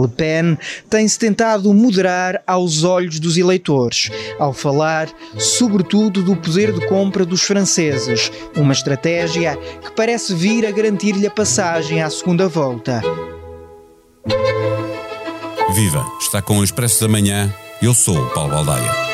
Le Pen tem-se tentado moderar aos olhos dos eleitores, ao falar, sobretudo, do poder de compra dos franceses, uma estratégia que parece vir a garantir-lhe a passagem à segunda volta. Viva! Está com o Expresso da Manhã. Eu sou o Paulo Baldaia.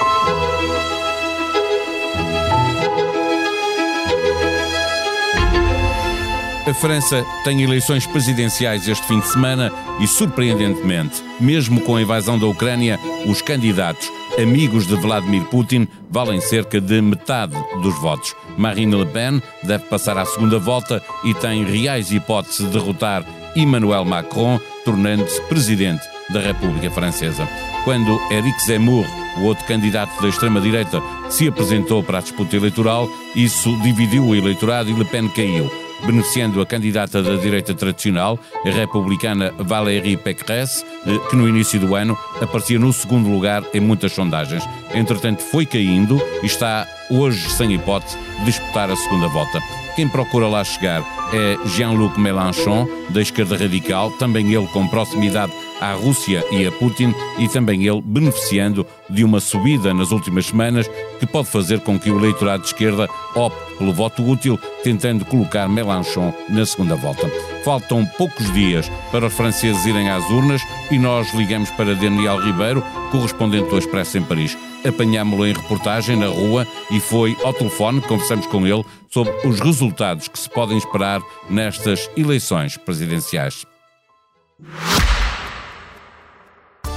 A França tem eleições presidenciais este fim de semana e, surpreendentemente, mesmo com a invasão da Ucrânia, os candidatos amigos de Vladimir Putin valem cerca de metade dos votos. Marine Le Pen deve passar à segunda volta e tem reais hipóteses de derrotar Emmanuel Macron, tornando-se presidente da República Francesa. Quando Eric Zemmour, o outro candidato da extrema-direita, se apresentou para a disputa eleitoral, isso dividiu o eleitorado e Le Pen caiu beneficiando a candidata da direita tradicional, a republicana Valérie Pécresse, eh, que no início do ano aparecia no segundo lugar em muitas sondagens. Entretanto, foi caindo e está hoje sem hipótese de disputar a segunda volta. Quem procura lá chegar é Jean-Luc Mélenchon, da esquerda radical, também ele com proximidade à Rússia e a Putin, e também ele beneficiando de uma subida nas últimas semanas que pode fazer com que o eleitorado de esquerda opte pelo voto útil, tentando colocar Mélenchon na segunda volta. Faltam poucos dias para os franceses irem às urnas e nós ligamos para Daniel Ribeiro, correspondente do Expresso em Paris. Apanhámo-lo em reportagem na rua e foi ao telefone, conversamos com ele sobre os resultados que se podem esperar nestas eleições presidenciais.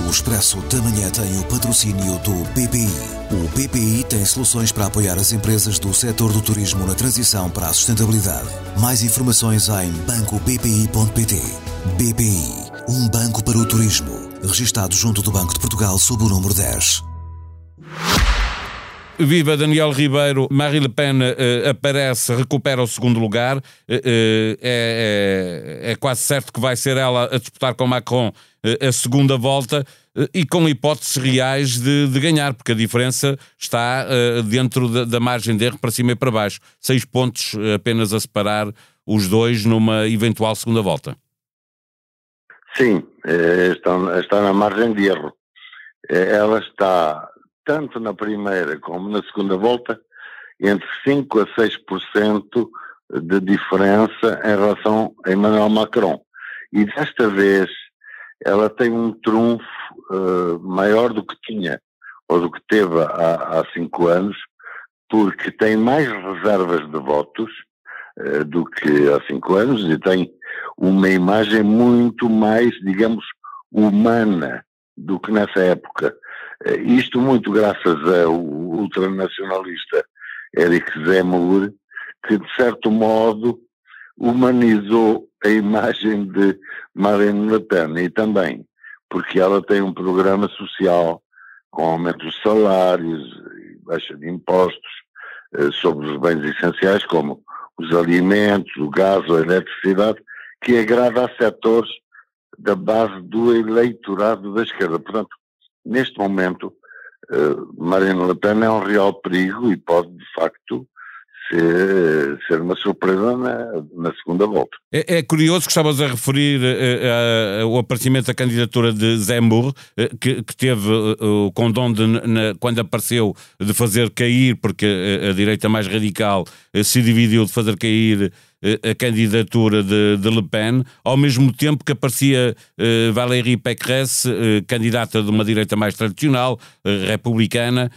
O Expresso da Manhã tem o patrocínio do BPI. O BPI tem soluções para apoiar as empresas do setor do turismo na transição para a sustentabilidade. Mais informações em bancobpi.pt. BPI, um banco para o turismo. Registado junto do Banco de Portugal sob o número 10. Viva Daniel Ribeiro, Marie Le Pen uh, aparece, recupera o segundo lugar. Uh, uh, é, é, é, quase certo que vai ser ela a disputar com Macron a segunda volta e com hipóteses reais de, de ganhar, porque a diferença está dentro da, da, margem de erro para cima e para baixo. Seis pontos apenas a separar os dois numa eventual segunda volta. Sim, está, está na margem de erro. Ela está tanto na primeira como na segunda volta, entre 5% a 6% de diferença em relação a Emmanuel Macron. E desta vez ela tem um trunfo uh, maior do que tinha, ou do que teve há, há cinco anos, porque tem mais reservas de votos uh, do que há cinco anos e tem uma imagem muito mais, digamos, humana do que nessa época. Eh, isto muito graças ao ultranacionalista Eric Zemmour, que de certo modo humanizou a imagem de Marine Le Pen e também porque ela tem um programa social com aumento dos salários, baixa de impostos eh, sobre os bens essenciais como os alimentos, o gás, a eletricidade, que agrada a setores da base do eleitorado da esquerda. Portanto, neste momento, uh, Marine Le Pen é um real perigo e pode, de facto, ser, ser uma surpresa na, na segunda volta. É, é, curioso que estavas a referir uh, uh, aparecimento da candidatura de Zemmour, uh, que, que, teve o condom de, na, quando apareceu de fazer cair, porque a, a direita mais radical se dividiu de fazer cair a candidatura de, de, Le Pen, ao mesmo tempo que aparecia uh, Valérie Pécresse, uh, candidata de uma direita mais tradicional, republicana,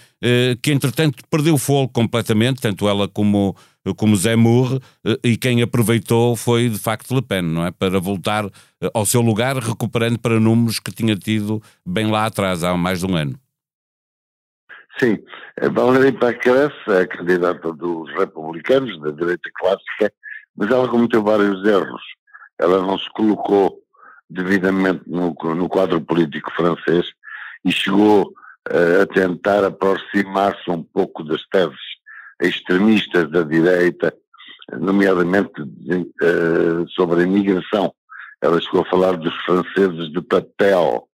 que entretanto perdeu fogo completamente, tanto ela como, como Zemmour, e quem aproveitou foi de facto Le Pen, não é? Para voltar ao seu lugar, recuperando para números que tinha tido bem lá atrás, há mais de um ano. Sim, Valérie Pécresse é a candidata dos republicanos, da direita clássica, mas ela cometeu vários erros. Ela não se colocou devidamente no, no quadro político francês e chegou uh, a tentar aproximar-se um pouco das teses extremistas da direita, nomeadamente uh, sobre a imigração. Ela chegou a falar dos franceses de papel.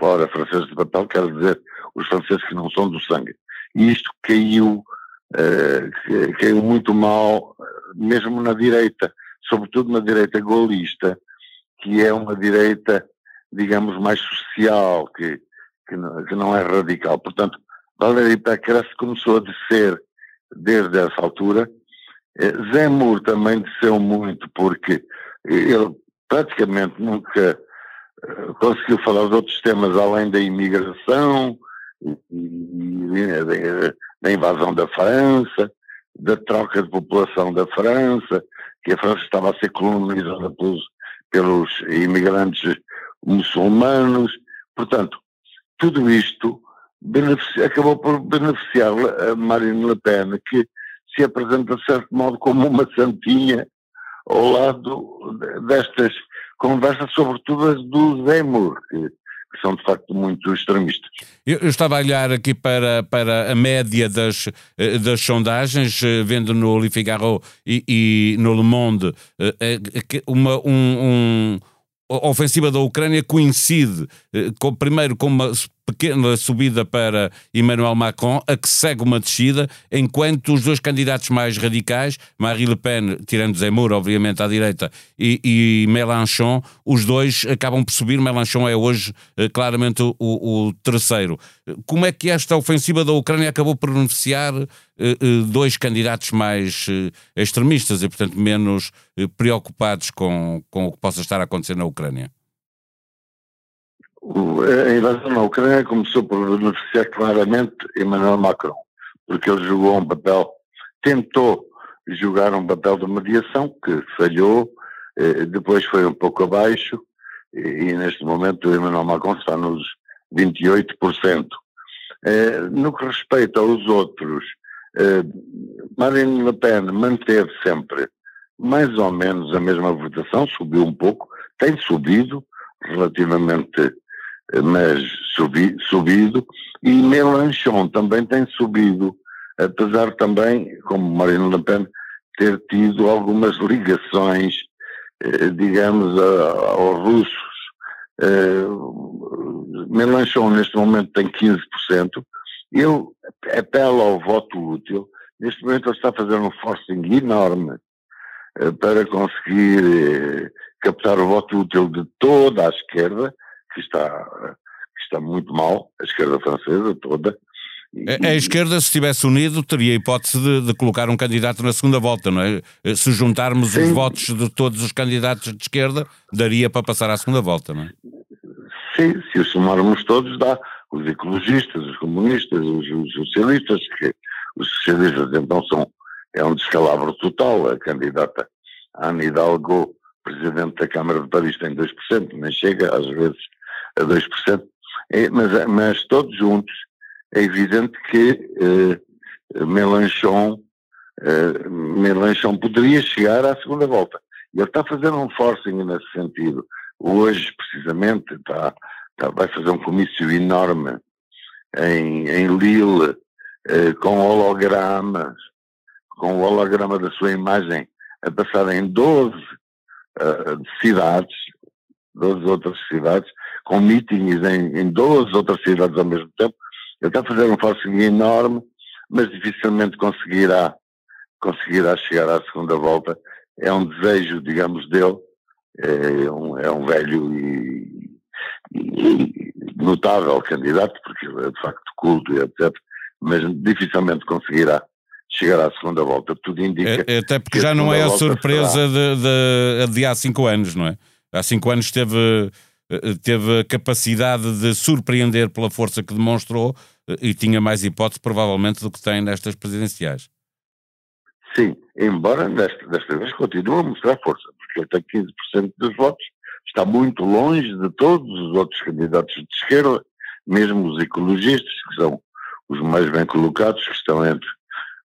Ora, franceses de papel quer dizer os franceses que não são do sangue. E isto caiu, uh, caiu muito mal mesmo na direita, sobretudo na direita golista, que é uma direita digamos, mais social, que, que, não, que não é radical. Portanto, Valério Pécresse começou a descer desde essa altura. Eh, Zé Moura também desceu muito, porque ele praticamente nunca eh, conseguiu falar de outros temas além da imigração, e, da invasão da França, da troca de população da França, que a França estava a ser colonizada pelos, pelos imigrantes muçulmanos. Portanto, tudo isto acabou por beneficiar a Marine Le Pen, que se apresenta de certo modo como uma santinha ao lado destas conversas, sobretudo as do Zemmour, que que são de facto muito extremistas. Eu, eu, estava a olhar aqui para, para a média das, eh, das sondagens, eh, vendo no Le Figaro e, e no Le Monde eh, uma, um, um a ofensiva da Ucrânia coincide com, primeiro com uma pequena subida para Emmanuel Macron, a que segue uma descida, enquanto os dois candidatos mais radicais, Marine Le Pen, tirando Zemmour, obviamente, à direita, e, e Mélenchon, os dois acabam por subir. Mélenchon é hoje eh, claramente o, o, terceiro. Como é que esta ofensiva da Ucrânia acabou por beneficiar eh, eh, dois candidatos mais extremistas e, portanto, menos preocupados com, com o que possa estar a acontecer na Ucrânia? A invasão na Ucrânia começou por beneficiar claramente Emmanuel Macron, porque ele jogou um papel, tentou jogar um papel de mediação que falhou, eh, depois foi um pouco abaixo e neste momento o Emmanuel Macron está nos 28%. Eh, no que respeita aos outros, eh, Marine Le Pen manteve sempre mais ou menos a mesma votação, subiu um pouco, tem subido relativamente mas subi, subido, e Melanchon também tem subido, apesar também, como Marine Le Pen, ter tido algumas ligações, eh, digamos, aos russos. Eh, Melanchon neste momento tem 15%, ele apela ao voto útil, neste momento ele está a fazer um forcing enorme eh, para conseguir captar o voto útil de toda a esquerda, que está, que está muito mal, a esquerda francesa toda. A, a esquerda, se estivesse unido, teria hipótese de, de, colocar um candidato na segunda volta, não é? Se juntarmos sim. os votos de todos os candidatos de esquerda, daria para passar à segunda volta, não é? Sim, se os somarmos todos, dá. Os ecologistas, os comunistas, os, os socialistas, que os socialistas então são, é um descalabro total. A candidata Ana Hidalgo, presidente da Câmara de Paris, tem 2%, nem chega, às vezes a 2%, é, mas, mas todos juntos é evidente que eh, Melanchon, eh, Melanchon poderia chegar à segunda volta. Ele está fazendo um forcing nesse sentido. Hoje, precisamente, está, está, vai fazer um comício enorme em, em Lille, eh, com hologramas, com o holograma da sua imagem a passar em 12 uh, cidades, 12 outras cidades, com meetings em, em 12 outras cidades ao mesmo tempo. Ele está a fazer um forcing enorme, mas dificilmente conseguirá, conseguirá chegar à segunda volta. É um desejo, digamos, dele. É um, é um velho e, e, notável candidato, porque ele é de facto culto e etc. Mas dificilmente conseguirá chegar à segunda volta. Tudo indica. É, até porque já não é a surpresa de, de, de há cinco anos, não é? Há cinco anos teve teve a capacidade de surpreender pela força que demonstrou eh, e tinha mais hipótese, provavelmente, do que tem nestas presidenciais. Sim, embora desta, desta vez continue a mostrar força, porque ele tem 15% dos votos, está muito longe de todos os outros candidatos de esquerda, mesmo os ecologistas, que são os mais bem colocados, que estão entre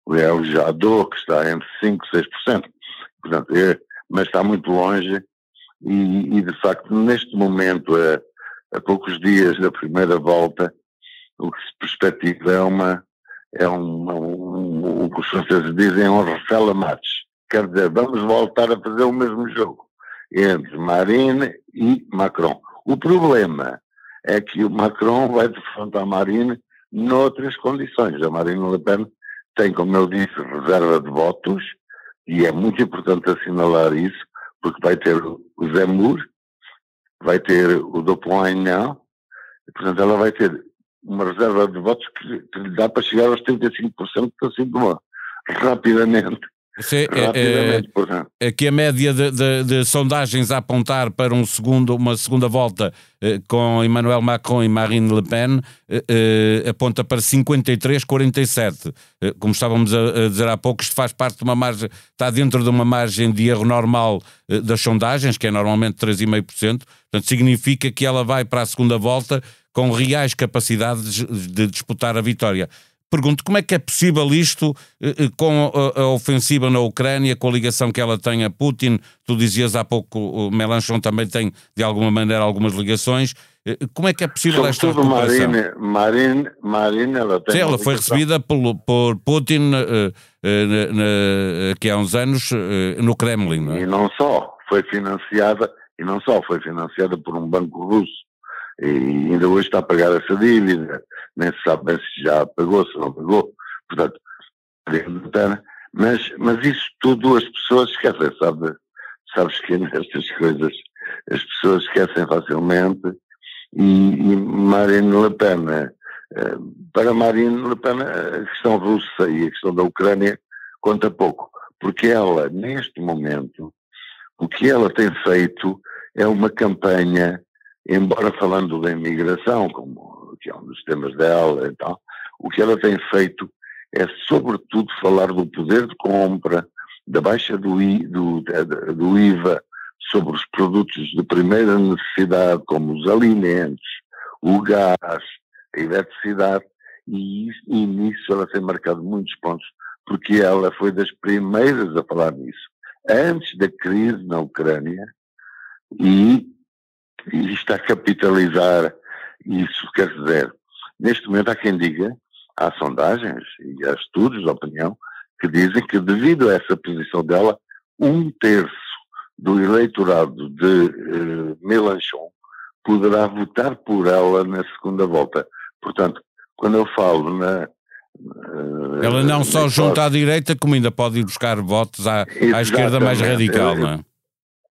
o El Jadot, que está entre 5% e 6%. Portanto, é, mas está muito longe e, e de facto, neste momento, a, a, poucos dias da primeira volta, o que se perspectiva é uma, é uma, um, o que os franceses dizem, um refela match. Quer dizer, vamos voltar a fazer o mesmo jogo entre Marine e Macron. O problema é que o Macron vai defrontar Marine noutras condições. A Marine Le Pen tem, como eu disse, reserva de votos, e é muito importante assinalar isso, porque vai ter o Zemmour, vai ter o e, portanto ela vai ter uma reserva de votos que, que lhe dá para chegar aos 35% assim como rapidamente. Você, é, é, que a média de, de, de, sondagens a apontar para um segundo, uma segunda volta eh, com Emmanuel Macron e Marine Le Pen eh, eh aponta para 53-47. Eh, como estávamos a, a, dizer há pouco, isto faz parte de uma margem, está dentro de uma margem de erro normal eh, das sondagens, que é normalmente 3,5%. Portanto, significa que ela vai para a segunda volta com reais capacidades de, de disputar a vitória. Pergunto como é que é possível isto eh, eh, com a, ofensiva na Ucrânia, com a ligação que ela tem a Putin. Tu dizias há pouco, o Melanchon também tem de alguma maneira algumas ligações. Eh, como é que é possível esta recuperação? Marine, Marine, Marine, ela tem Sim, ela foi recebida por, por Putin aqui há uns anos no Kremlin. Não é? E não só, foi financiada, e não só, foi financiada por um banco russo e ainda hoje está a pagar essa dívida, nem se sabe bem se já pagou, se não pagou, portanto, mas, mas isso tudo as pessoas esquecem, sabe? Sabes que nestas coisas as pessoas esquecem facilmente e, e Marine Le Pen, eh, para Marine Le Pen a questão russa e a questão da Ucrânia conta pouco, porque ela, neste momento, o que ela tem feito é uma campanha embora falando da imigração, como que é um dos temas dela e tal, o que ela tem feito é sobretudo falar do poder de compra, da baixa do, I, do, do IVA sobre os produtos de primeira necessidade, como os alimentos, o gás, a eletricidade, e, e nisso ela tem marcado muitos pontos, porque ela foi das primeiras a falar nisso. Antes da crise na Ucrânia, e e está a capitalizar isso. Quer dizer, neste momento há quem diga, há sondagens e há estudos de opinião que dizem que devido a essa posição dela, um terço do eleitorado de uh, Mélenchon poderá votar por ela na segunda volta. Portanto, quando eu falo na. Uh, ela não só junta à direita, como ainda pode ir buscar votos à, à esquerda mais radical, não é?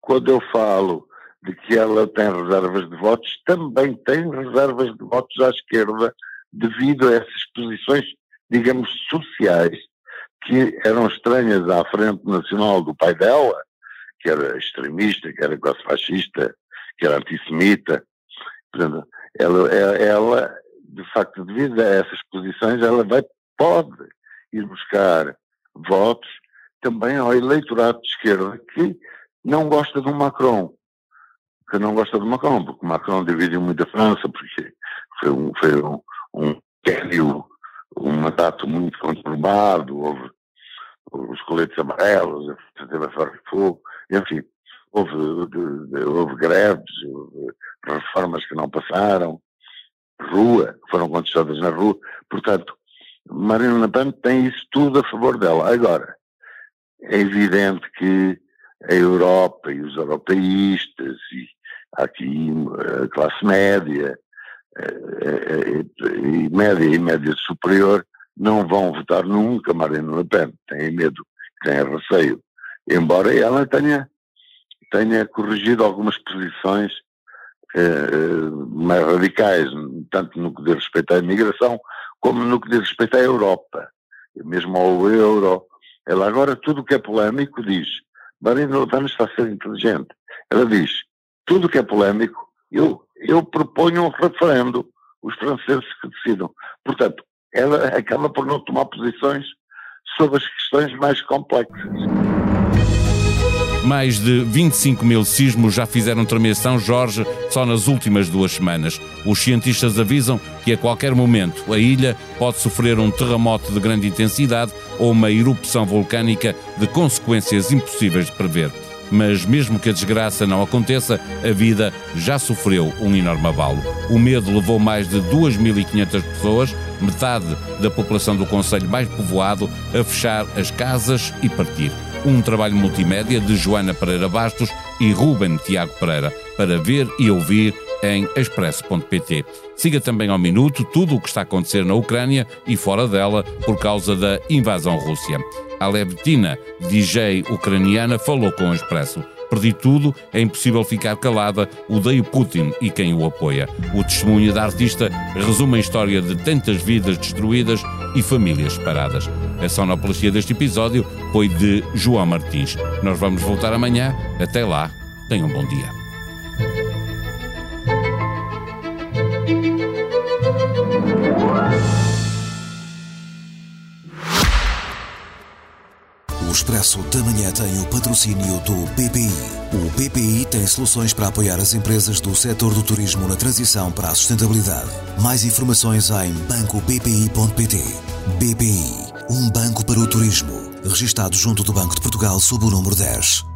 Quando eu falo de que ela tem reservas de votos, também tem reservas de votos à esquerda devido a essas posições, digamos, sociais, que eram estranhas à Frente Nacional do pai dela, que era extremista, que era quase fascista, que era antissemita. Portanto, ela, ela, de facto, devido a essas posições, ela vai, pode ir buscar votos também ao eleitorado de esquerda que não gosta do Macron que não gosta de Macron, porque Macron dividiu muito a França, porque foi um, foi um, um um mandato muito conturbado, houve, os coletes amarelos, teve a ferro de fogo, enfim, houve, houve greves, houve reformas que não passaram, rua, foram contestadas na rua, portanto, Marina Le Pen tem isso tudo a favor dela. Agora, é evidente que a Europa e os europeístas e aqui a classe média eh, eh, e média e média superior não vão votar nunca Marine Le Pen, têm medo, têm receio, embora ela tenha, tenha corrigido algumas posições eh, mais radicais, tanto no que diz respeito à imigração, como no que diz respeito à Europa, mesmo ao euro. Ela agora, tudo o que é polémico, diz, Marine Le Pen está a ser inteligente. Ela diz, tudo que é polémico, eu, eu proponho um referendo, os franceses que decidam. Portanto, ela acaba por não tomar posições sobre as questões mais complexas. Mais de 25 mil sismos já fizeram tremer São Jorge só nas últimas duas semanas. Os cientistas avisam que a qualquer momento a ilha pode sofrer um terremoto de grande intensidade ou uma erupção vulcânica de consequências impossíveis de prever mas mesmo que a desgraça não aconteça, a vida já sofreu um enorme abalo. O medo levou mais de 2.500 pessoas, metade da população do Conselho mais povoado, a fechar as casas e partir. Um trabalho multimédia de Joana Pereira Bastos e Ruben Tiago Pereira, para ver e ouvir em expresso.pt. Siga também ao minuto tudo o que está a acontecer na Ucrânia e fora dela por causa da invasão rússia. A Levtina, DJ ucraniana, falou com o Expresso. Perdi tudo, é impossível ficar calada, odeio Putin e quem o apoia. O testemunho da artista resume a história de tantas vidas destruídas e famílias separadas. A sonoplastia deste episódio foi de João Martins. Nós vamos voltar amanhã. Até lá, tenham um bom dia. O Expresso da Manhã tem o patrocínio do BPI. O BPI tem soluções para apoiar as empresas do setor do turismo na transição para a sustentabilidade. Mais informações em bancobpi.pt. BPI, um banco para o turismo. Registado junto do Banco de Portugal sob o número 10.